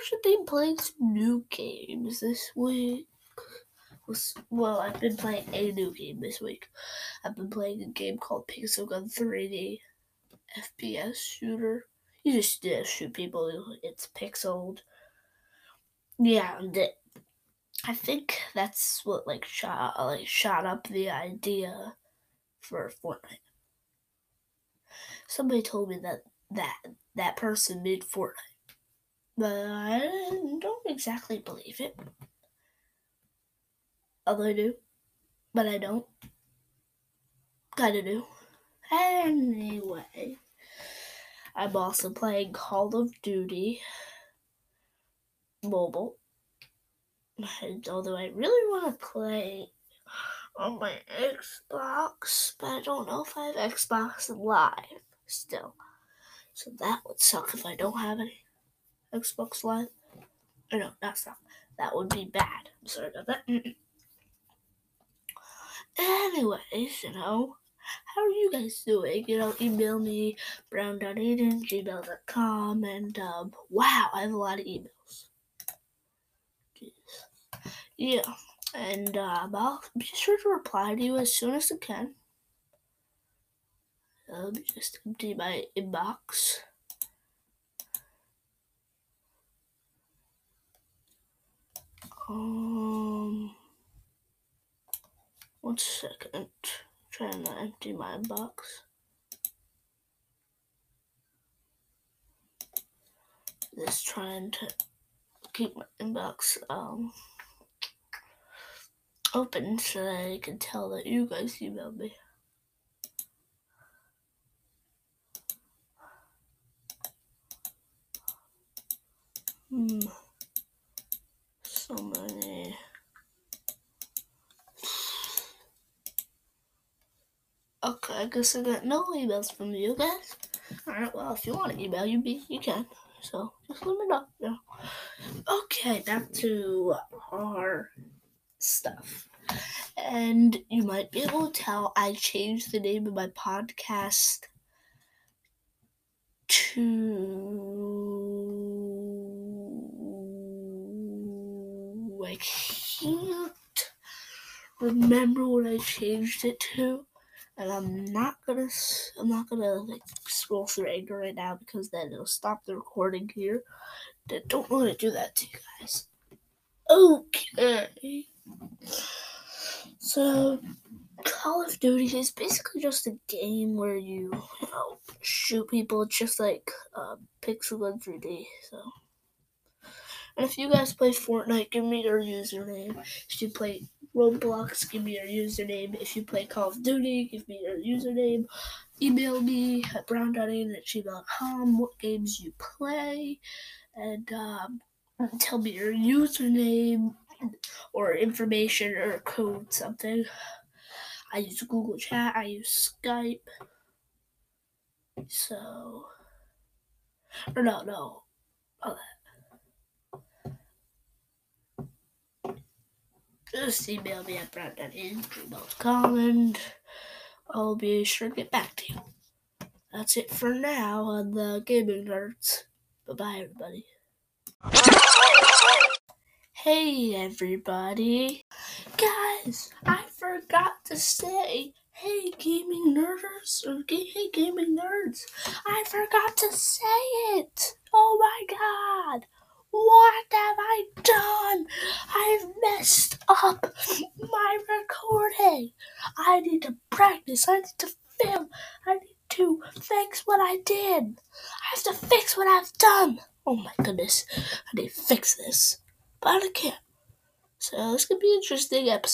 Actually been playing some new games this week. Well, I've been playing a new game this week. I've been playing a game called Pixel Gun 3D FPS shooter. You just shoot people. It's pixeled. Yeah, and it, I think that's what like shot like shot up the idea for Fortnite. Somebody told me that that that person made Fortnite, but I don't exactly believe it. Although I do, but I don't. Kinda do. Anyway, I'm also playing Call of Duty Mobile. And although I really want to play on my Xbox, but I don't know if I have Xbox Live still. So that would suck if I don't have any Xbox Live. Or no, that's not. That would be bad. I'm sorry about that. Anyways, you know, how are you guys doing? You know, email me brown.aiden, gmail.com, and um, wow, I have a lot of emails. Jeez. Yeah, and um, I'll be sure to reply to you as soon as I can. Let me just empty my inbox. Um, one second. Trying to empty my box. Just trying to keep my inbox um open so that I can tell that you guys emailed me. Hmm. So many. Okay, I guess I got no emails from you guys. Alright, well, if you want to email you, be you can. So just let me know. Yeah. Okay, back to our stuff. And you might be able to tell I changed the name of my podcast to. I can't remember what I changed it to and I'm not gonna I'm not gonna like scroll through Anchor right now because then it'll stop the recording here. I don't want to do that to you guys. Okay. So Call of Duty is basically just a game where you, you know, shoot people just like uh, Pixel Gun 3D. So, and if you guys play Fortnite, give me your username. If you play Roblox, give me your username. If you play Call of Duty, give me your username. Email me at brown.aiden at gmail.com what games you play. And um, tell me your username or information or code something. I use Google Chat, I use Skype. So, or no, no, all that. Just email me at brown.aiden.gmail.com and I'll be sure to get back to you. That's it for now on the Gaming Nerds. Bye bye, everybody. Hey, everybody. Guys, I forgot to say, hey, gaming nerds, or hey, gaming nerds. I forgot to say it. Oh my god. What have I done? I've messed up my recording. I need to practice. I need to film. I need to fix what I did. I have to fix what I've done. Oh my goodness. I need to fix this. But I can't. So this could be an interesting episode.